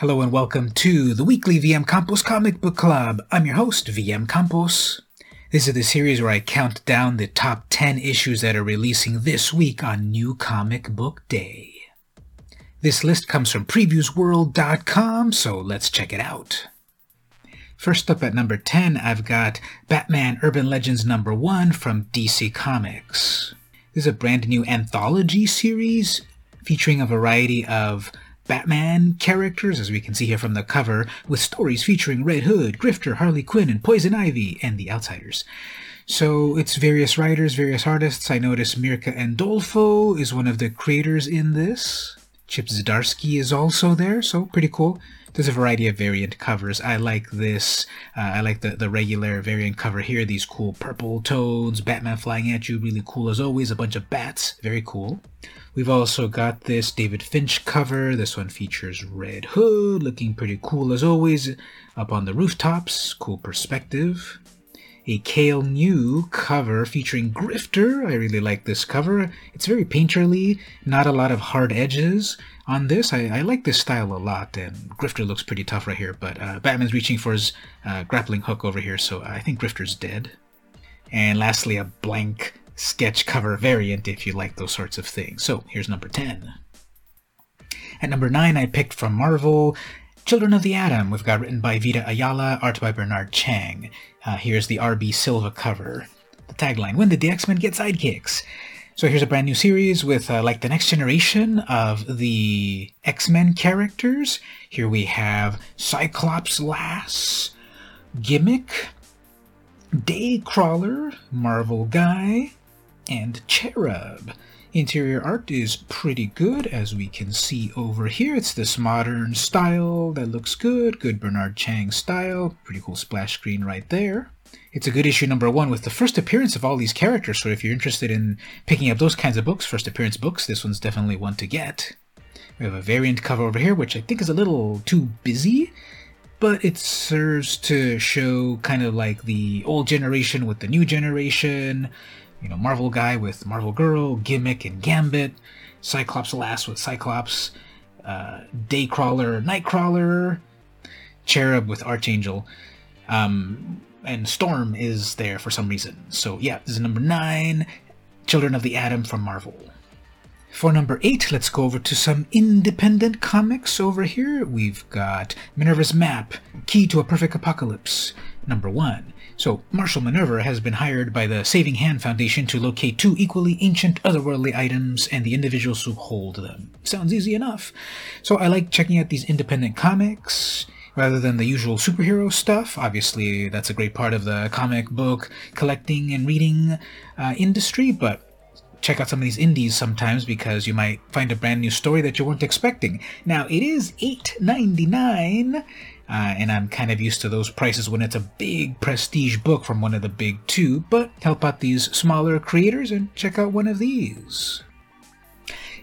Hello and welcome to the weekly VM Campos Comic Book Club. I'm your host, VM Campos. This is the series where I count down the top 10 issues that are releasing this week on New Comic Book Day. This list comes from previewsworld.com, so let's check it out. First up at number 10, I've got Batman Urban Legends number 1 from DC Comics. This is a brand new anthology series featuring a variety of Batman characters, as we can see here from the cover, with stories featuring Red Hood, Grifter, Harley Quinn, and Poison Ivy, and the Outsiders. So it's various writers, various artists. I notice Mirka Andolfo is one of the creators in this. Chip Zdarsky is also there, so pretty cool. There's a variety of variant covers. I like this. Uh, I like the, the regular variant cover here. These cool purple toads, Batman flying at you, really cool as always. A bunch of bats, very cool. We've also got this David Finch cover. This one features Red Hood, looking pretty cool as always, up on the rooftops. Cool perspective. A Kael Ngu cover featuring Grifter. I really like this cover. It's very painterly, not a lot of hard edges on this. I, I like this style a lot, and Grifter looks pretty tough right here, but uh, Batman's reaching for his uh, grappling hook over here, so I think Grifter's dead. And lastly, a blank sketch cover variant if you like those sorts of things. So here's number 10. At number 9, I picked from Marvel Children of the Atom. We've got written by Vita Ayala, art by Bernard Chang. Uh, here's the RB Silva cover. The tagline When did the X Men get sidekicks? So here's a brand new series with uh, like the next generation of the X Men characters. Here we have Cyclops Lass, Gimmick, Daycrawler, Marvel Guy, and Cherub. Interior art is pretty good, as we can see over here. It's this modern style that looks good. Good Bernard Chang style. Pretty cool splash screen right there. It's a good issue number one with the first appearance of all these characters, so if you're interested in picking up those kinds of books, first appearance books, this one's definitely one to get. We have a variant cover over here, which I think is a little too busy, but it serves to show kind of like the old generation with the new generation, you know, Marvel guy with Marvel Girl, Gimmick and Gambit, Cyclops Lass with Cyclops, uh, Daycrawler, Nightcrawler, Cherub with Archangel, um, and Storm is there for some reason. So yeah, this is number nine, Children of the Atom from Marvel. For number eight, let's go over to some independent comics over here. We've got Minerva's Map, Key to a Perfect Apocalypse, number one. So, Marshall Minerva has been hired by the Saving Hand Foundation to locate two equally ancient otherworldly items and the individuals who hold them. Sounds easy enough. So, I like checking out these independent comics rather than the usual superhero stuff. Obviously, that's a great part of the comic book collecting and reading uh, industry, but check out some of these indies sometimes because you might find a brand new story that you weren't expecting. Now, it is $8.99 uh, and I'm kind of used to those prices when it's a big prestige book from one of the big two, but help out these smaller creators and check out one of these.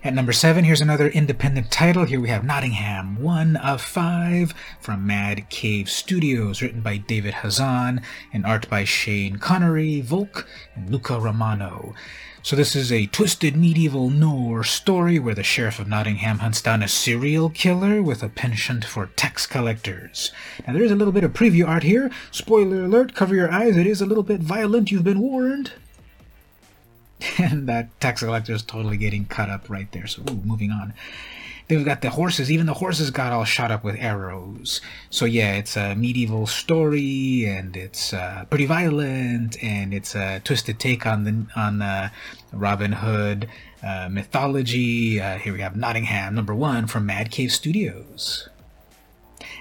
At number seven, here's another independent title. Here we have Nottingham, one of five from Mad Cave Studios, written by David Hazan and art by Shane Connery, Volk, and Luca Romano. So this is a twisted medieval noir story where the sheriff of Nottingham hunts down a serial killer with a penchant for tax collectors. Now there is a little bit of preview art here. Spoiler alert, cover your eyes, it is a little bit violent, you've been warned. And that tax collector is totally getting cut up right there. So ooh, moving on. They've got the horses. Even the horses got all shot up with arrows. So yeah, it's a medieval story, and it's uh, pretty violent, and it's a twisted take on the on the Robin Hood uh, mythology. Uh, here we have Nottingham, number one from Mad Cave Studios.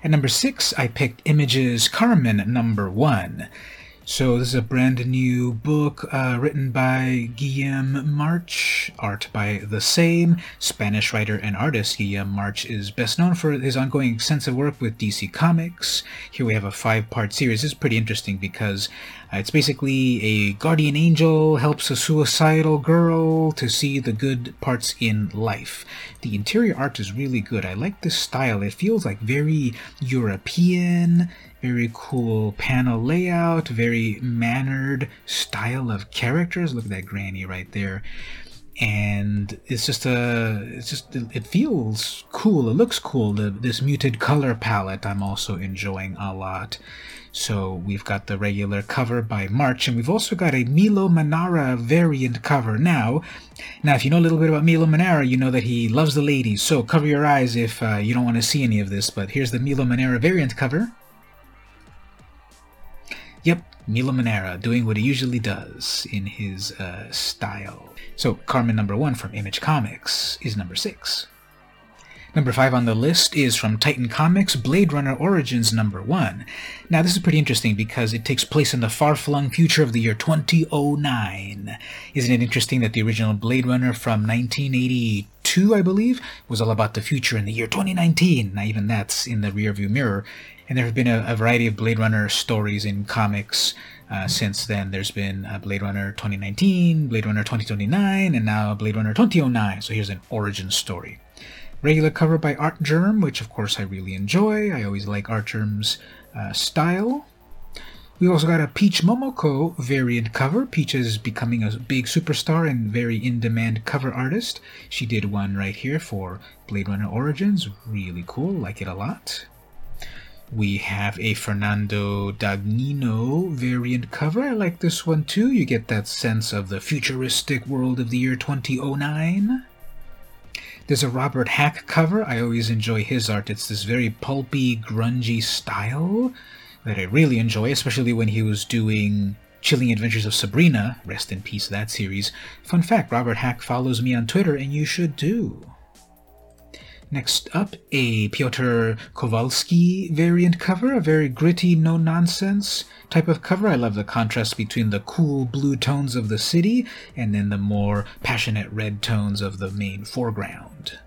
At number six, I picked Images Carmen, number one. So this is a brand new book uh, written by Guillem March, art by the same Spanish writer and artist. Guillem March is best known for his ongoing extensive work with DC Comics. Here we have a five-part series. This is pretty interesting because uh, it's basically a guardian angel helps a suicidal girl to see the good parts in life. The interior art is really good. I like this style. It feels like very European very cool panel layout, very mannered style of characters. Look at that granny right there. and it's just a it's just it feels cool. It looks cool. The, this muted color palette i'm also enjoying a lot. So we've got the regular cover by march and we've also got a milo manara variant cover. Now now if you know a little bit about milo manara you know that he loves the ladies. So cover your eyes if uh, you don't want to see any of this but here's the milo manara variant cover yep Milo Manara doing what he usually does in his uh, style. So, Carmen number one from Image Comics is number six. Number five on the list is from Titan Comics Blade Runner Origins number one. Now, this is pretty interesting because it takes place in the far flung future of the year 2009. Isn't it interesting that the original Blade Runner from 1982, I believe, was all about the future in the year 2019? Now, even that's in the rearview mirror. And there have been a, a variety of Blade Runner stories in comics uh, since then. There's been uh, Blade Runner 2019, Blade Runner 2029, and now Blade Runner 2009. So here's an origin story. Regular cover by Artgerm, which of course I really enjoy. I always like Artgerm's uh, style. We also got a Peach Momoko variant cover. Peach is becoming a big superstar and very in demand cover artist. She did one right here for Blade Runner Origins. Really cool, like it a lot. We have a Fernando Dagnino variant cover. I like this one too. You get that sense of the futuristic world of the year 2009. There's a Robert Hack cover. I always enjoy his art. It's this very pulpy, grungy style that I really enjoy, especially when he was doing Chilling Adventures of Sabrina. Rest in peace, that series. Fun fact Robert Hack follows me on Twitter, and you should too. Next up, a Piotr Kowalski variant cover, a very gritty, no nonsense type of cover. I love the contrast between the cool blue tones of the city and then the more passionate red tones of the main foreground.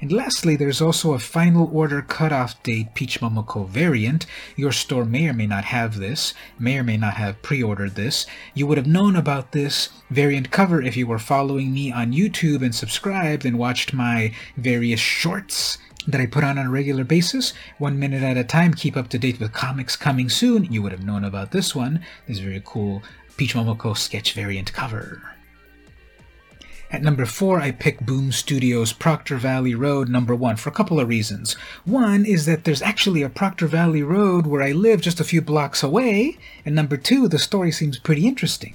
And lastly, there's also a final order cutoff date Peach Momoko variant. Your store may or may not have this, may or may not have pre ordered this. You would have known about this variant cover if you were following me on YouTube and subscribed and watched my various shorts that I put on on a regular basis, one minute at a time, keep up to date with comics coming soon. You would have known about this one, this very cool Peach Momoko sketch variant cover. At number four, I pick Boom Studios' Proctor Valley Road number one for a couple of reasons. One is that there's actually a Proctor Valley Road where I live just a few blocks away, and number two, the story seems pretty interesting.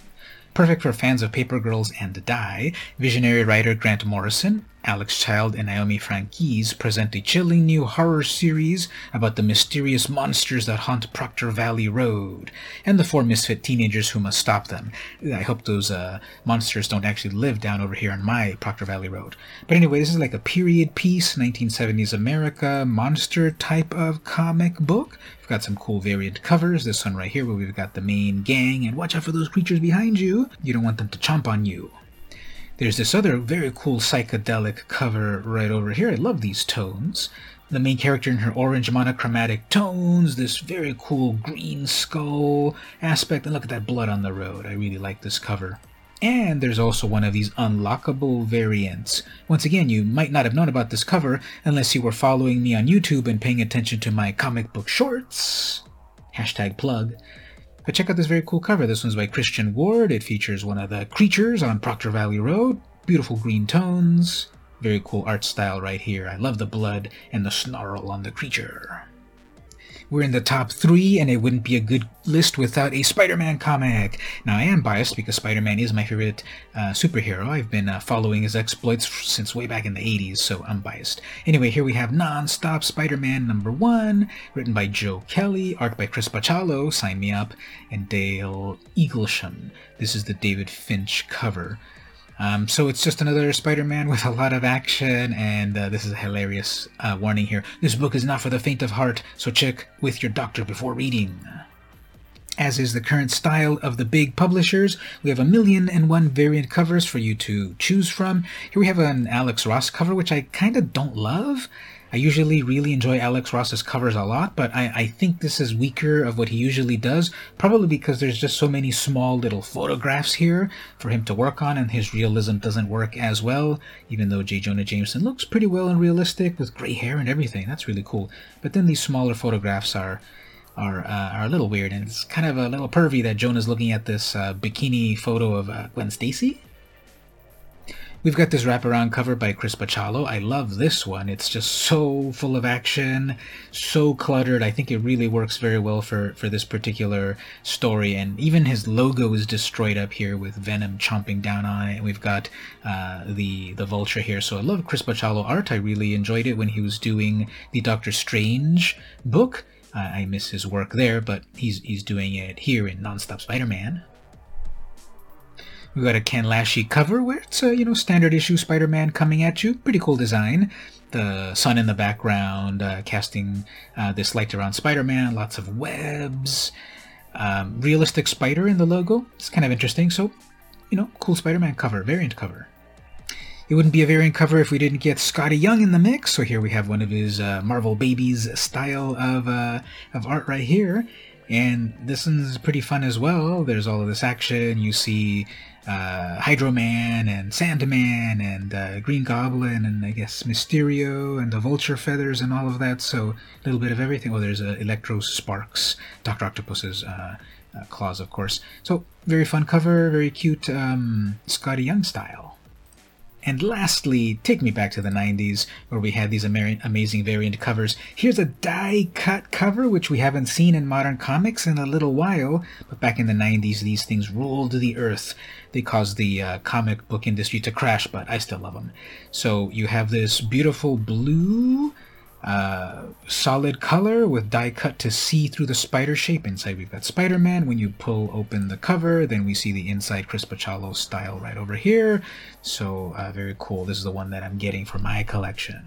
Perfect for fans of Paper Girls and Die, visionary writer Grant Morrison Alex Child and Naomi Franquiz present a chilling new horror series about the mysterious monsters that haunt Proctor Valley Road and the four misfit teenagers who must stop them. I hope those uh, monsters don't actually live down over here on my Proctor Valley Road. But anyway, this is like a period piece, 1970s America monster type of comic book. We've got some cool variant covers. This one right here, where we've got the main gang, and watch out for those creatures behind you. You don't want them to chomp on you. There's this other very cool psychedelic cover right over here. I love these tones. The main character in her orange monochromatic tones, this very cool green skull aspect, and look at that blood on the road. I really like this cover. And there's also one of these unlockable variants. Once again, you might not have known about this cover unless you were following me on YouTube and paying attention to my comic book shorts. Hashtag plug. But check out this very cool cover. This one's by Christian Ward. It features one of the creatures on Proctor Valley Road. Beautiful green tones. Very cool art style right here. I love the blood and the snarl on the creature. We're in the top three, and it wouldn't be a good list without a Spider Man comic. Now, I am biased because Spider Man is my favorite uh, superhero. I've been uh, following his exploits since way back in the 80s, so I'm biased. Anyway, here we have Non-Stop Spider Man number one, written by Joe Kelly, art by Chris Bachalo, sign me up, and Dale Eaglesham. This is the David Finch cover. Um, so it's just another Spider-Man with a lot of action, and uh, this is a hilarious uh, warning here. This book is not for the faint of heart, so check with your doctor before reading. As is the current style of the big publishers, we have a million and one variant covers for you to choose from. Here we have an Alex Ross cover, which I kind of don't love. I usually really enjoy Alex Ross's covers a lot, but I, I think this is weaker of what he usually does, probably because there's just so many small little photographs here for him to work on, and his realism doesn't work as well, even though J. Jonah Jameson looks pretty well and realistic with gray hair and everything. That's really cool. But then these smaller photographs are are uh, are a little weird, and it's kind of a little pervy that Jonah's looking at this uh, bikini photo of uh, Gwen Stacy. We've got this wraparound cover by Chris Bachalo. I love this one. It's just so full of action, so cluttered. I think it really works very well for, for this particular story. And even his logo is destroyed up here with Venom chomping down on it. We've got uh, the the Vulture here. So I love Chris Bachalo art. I really enjoyed it when he was doing the Doctor Strange book. I miss his work there, but he's he's doing it here in Nonstop Spider-Man. We've got a Ken Lashley cover where it's a you know standard issue Spider-Man coming at you. Pretty cool design. The sun in the background, uh, casting uh, this light around Spider-Man. Lots of webs. Um, realistic spider in the logo. It's kind of interesting. So, you know, cool Spider-Man cover, variant cover. It wouldn't be a variant cover if we didn't get Skottie Young in the mix. So here we have one of his uh, Marvel Babies style of uh, of art right here. And this one's pretty fun as well. There's all of this action. You see uh, Hydro Man and Sandman and uh, Green Goblin and I guess Mysterio and the Vulture feathers and all of that. So a little bit of everything. Oh, there's uh, Electro Sparks, Doctor Octopus's uh, uh, claws, of course. So very fun cover, very cute um, Skottie Young style. And lastly, take me back to the 90s where we had these amazing variant covers. Here's a die cut cover, which we haven't seen in modern comics in a little while, but back in the 90s, these things ruled the earth. They caused the uh, comic book industry to crash, but I still love them. So you have this beautiful blue uh, solid color with die cut to see through the spider shape. Inside we've got Spider-Man. When you pull open the cover, then we see the inside Chris Bachalo style right over here. So uh, very cool. This is the one that I'm getting for my collection.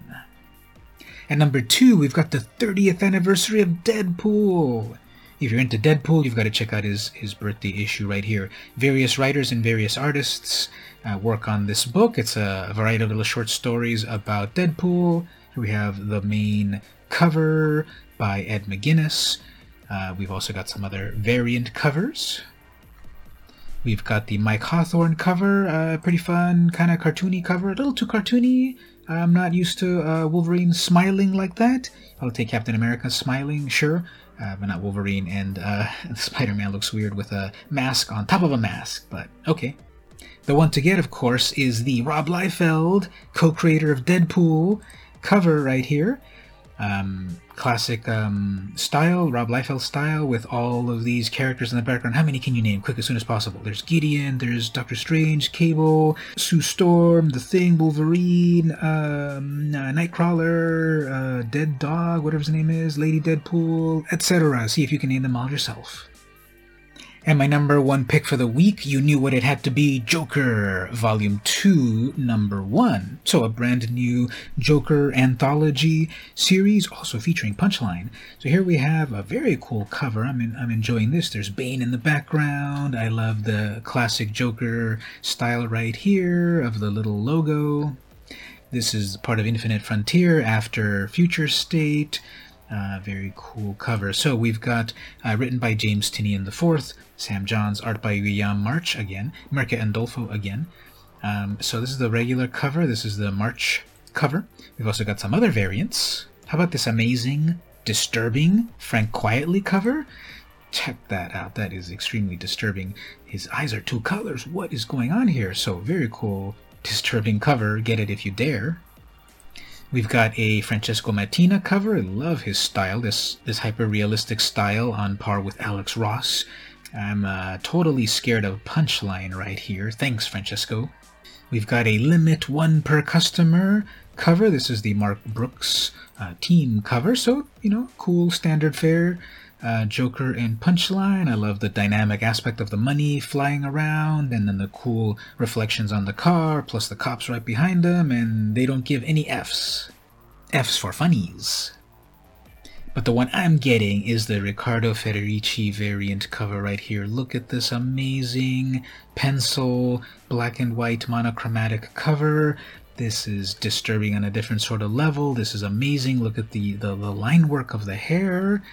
And number two, we've got the 30th anniversary of Deadpool. If you're into Deadpool, you've got to check out his, his birthday issue right here. Various writers and various artists uh, work on this book. It's a variety of little short stories about Deadpool, we have the main cover by Ed McGuinness. Uh, we've also got some other variant covers. We've got the Mike Hawthorne cover, uh, pretty fun, kind of cartoony cover, a little too cartoony. I'm not used to uh, Wolverine smiling like that. I'll take Captain America smiling, sure, uh, but not Wolverine. And uh, Spider Man looks weird with a mask on top of a mask, but okay. The one to get, of course, is the Rob Liefeld, co creator of Deadpool, cover right here. Um, classic um, style, Rob Liefeld style, with all of these characters in the background. How many can you name quick as soon as possible? There's Gideon, there's Doctor Strange, Cable, Sue Storm, The Thing, Wolverine, um, uh, Nightcrawler, uh, Dead Dog, whatever his name is, Lady Deadpool, etc. See if you can name them all yourself. And my number one pick for the week, you knew what it had to be Joker, Volume 2, Number 1. So, a brand new Joker anthology series, also featuring Punchline. So, here we have a very cool cover. I'm, in, I'm enjoying this. There's Bane in the background. I love the classic Joker style right here of the little logo. This is part of Infinite Frontier after Future State. Uh, very cool cover. So we've got uh, written by James Tynion IV, Sam Johns, art by Guillem March again, Mirka Andolfo again. Um, so this is the regular cover. This is the March cover. We've also got some other variants. How about this amazing, disturbing Frank Quitely cover? Check that out. That is extremely disturbing. His eyes are two colors. What is going on here? So very cool, disturbing cover. Get it if you dare. We've got a Francesco Mattina cover. I love his style, this this hyper realistic style on par with Alex Ross. I'm uh, totally scared of Punchline right here. Thanks, Francesco. We've got a limit one per customer cover. This is the Mark Brooks uh, team cover, so you know, cool standard fare uh, Joker and Punchline. I love the dynamic aspect of the money flying around, and then the cool reflections on the car, plus the cops right behind them, and they don't give any Fs. Fs for funnies. But the one I'm getting is the Riccardo Federici variant cover right here. Look at this amazing pencil, black and white monochromatic cover. This is disturbing on a different sort of level. This is amazing. Look at the, the, the line work of the hair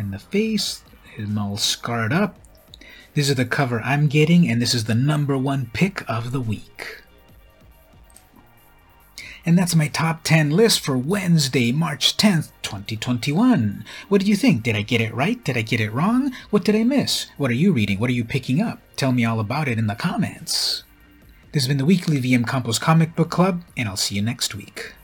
in the face, him all scarred up. This is the cover I'm getting, and this is the number one pick of the week. And that's my top 10 list for Wednesday, March 10th, 2021. What did you think? Did I get it right? Did I get it wrong? What did I miss? What are you reading? What are you picking up? Tell me all about it in the comments. This has been the weekly VM Campos Comic Book Club, and I'll see you next week.